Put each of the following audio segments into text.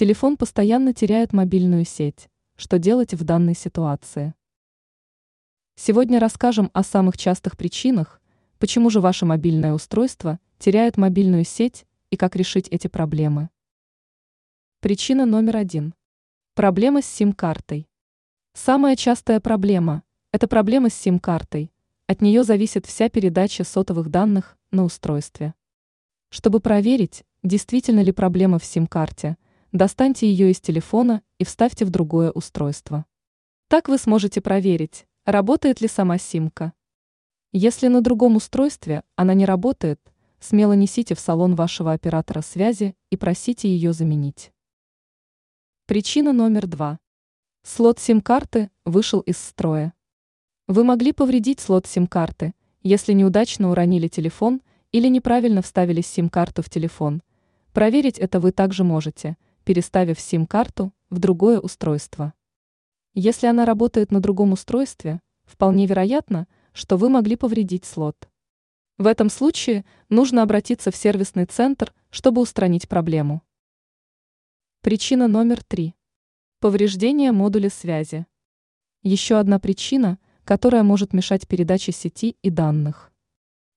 Телефон постоянно теряет мобильную сеть. Что делать в данной ситуации? Сегодня расскажем о самых частых причинах, почему же ваше мобильное устройство теряет мобильную сеть и как решить эти проблемы. Причина номер один. Проблема с сим-картой. Самая частая проблема – это проблема с сим-картой. От нее зависит вся передача сотовых данных на устройстве. Чтобы проверить, действительно ли проблема в сим-карте, достаньте ее из телефона и вставьте в другое устройство. Так вы сможете проверить, работает ли сама симка. Если на другом устройстве она не работает, смело несите в салон вашего оператора связи и просите ее заменить. Причина номер два. Слот сим-карты вышел из строя. Вы могли повредить слот сим-карты, если неудачно уронили телефон или неправильно вставили сим-карту в телефон. Проверить это вы также можете, переставив сим-карту в другое устройство. Если она работает на другом устройстве, вполне вероятно, что вы могли повредить слот. В этом случае нужно обратиться в сервисный центр, чтобы устранить проблему. Причина номер три. Повреждение модуля связи. Еще одна причина, которая может мешать передаче сети и данных.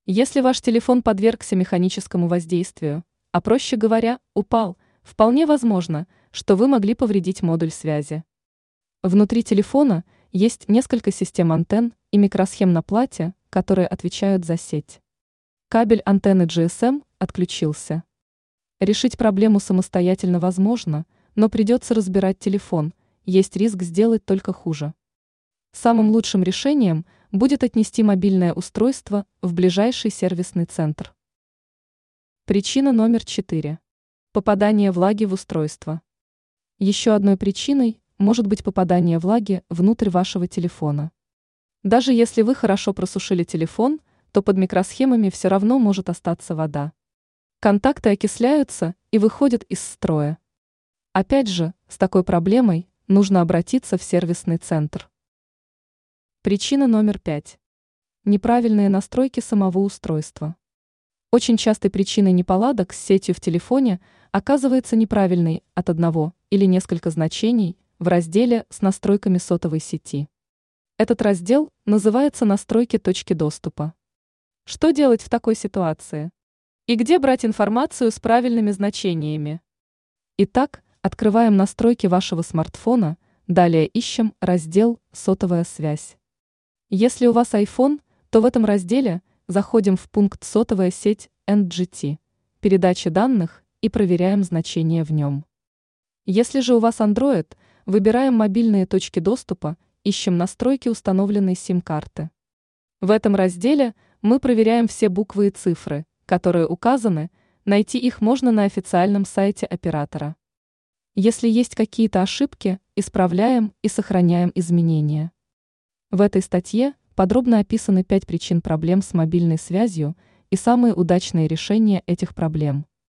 Если ваш телефон подвергся механическому воздействию, а проще говоря, упал, вполне возможно, что вы могли повредить модуль связи. Внутри телефона есть несколько систем антенн и микросхем на плате, которые отвечают за сеть. Кабель антенны GSM отключился. Решить проблему самостоятельно возможно – но придется разбирать телефон, есть риск сделать только хуже. Самым лучшим решением будет отнести мобильное устройство в ближайший сервисный центр. Причина номер четыре. Попадание влаги в устройство. Еще одной причиной может быть попадание влаги внутрь вашего телефона. Даже если вы хорошо просушили телефон, то под микросхемами все равно может остаться вода. Контакты окисляются и выходят из строя. Опять же, с такой проблемой нужно обратиться в сервисный центр. Причина номер пять. Неправильные настройки самого устройства. Очень частой причиной неполадок с сетью в телефоне оказывается неправильный от одного или несколько значений в разделе с настройками сотовой сети. Этот раздел называется «Настройки точки доступа». Что делать в такой ситуации? И где брать информацию с правильными значениями? Итак, Открываем настройки вашего смартфона, далее ищем раздел «Сотовая связь». Если у вас iPhone, то в этом разделе заходим в пункт «Сотовая сеть NGT», передача данных и проверяем значение в нем. Если же у вас Android, выбираем мобильные точки доступа, ищем настройки установленной сим-карты. В этом разделе мы проверяем все буквы и цифры, которые указаны, найти их можно на официальном сайте оператора. Если есть какие-то ошибки, исправляем и сохраняем изменения. В этой статье подробно описаны пять причин проблем с мобильной связью и самые удачные решения этих проблем.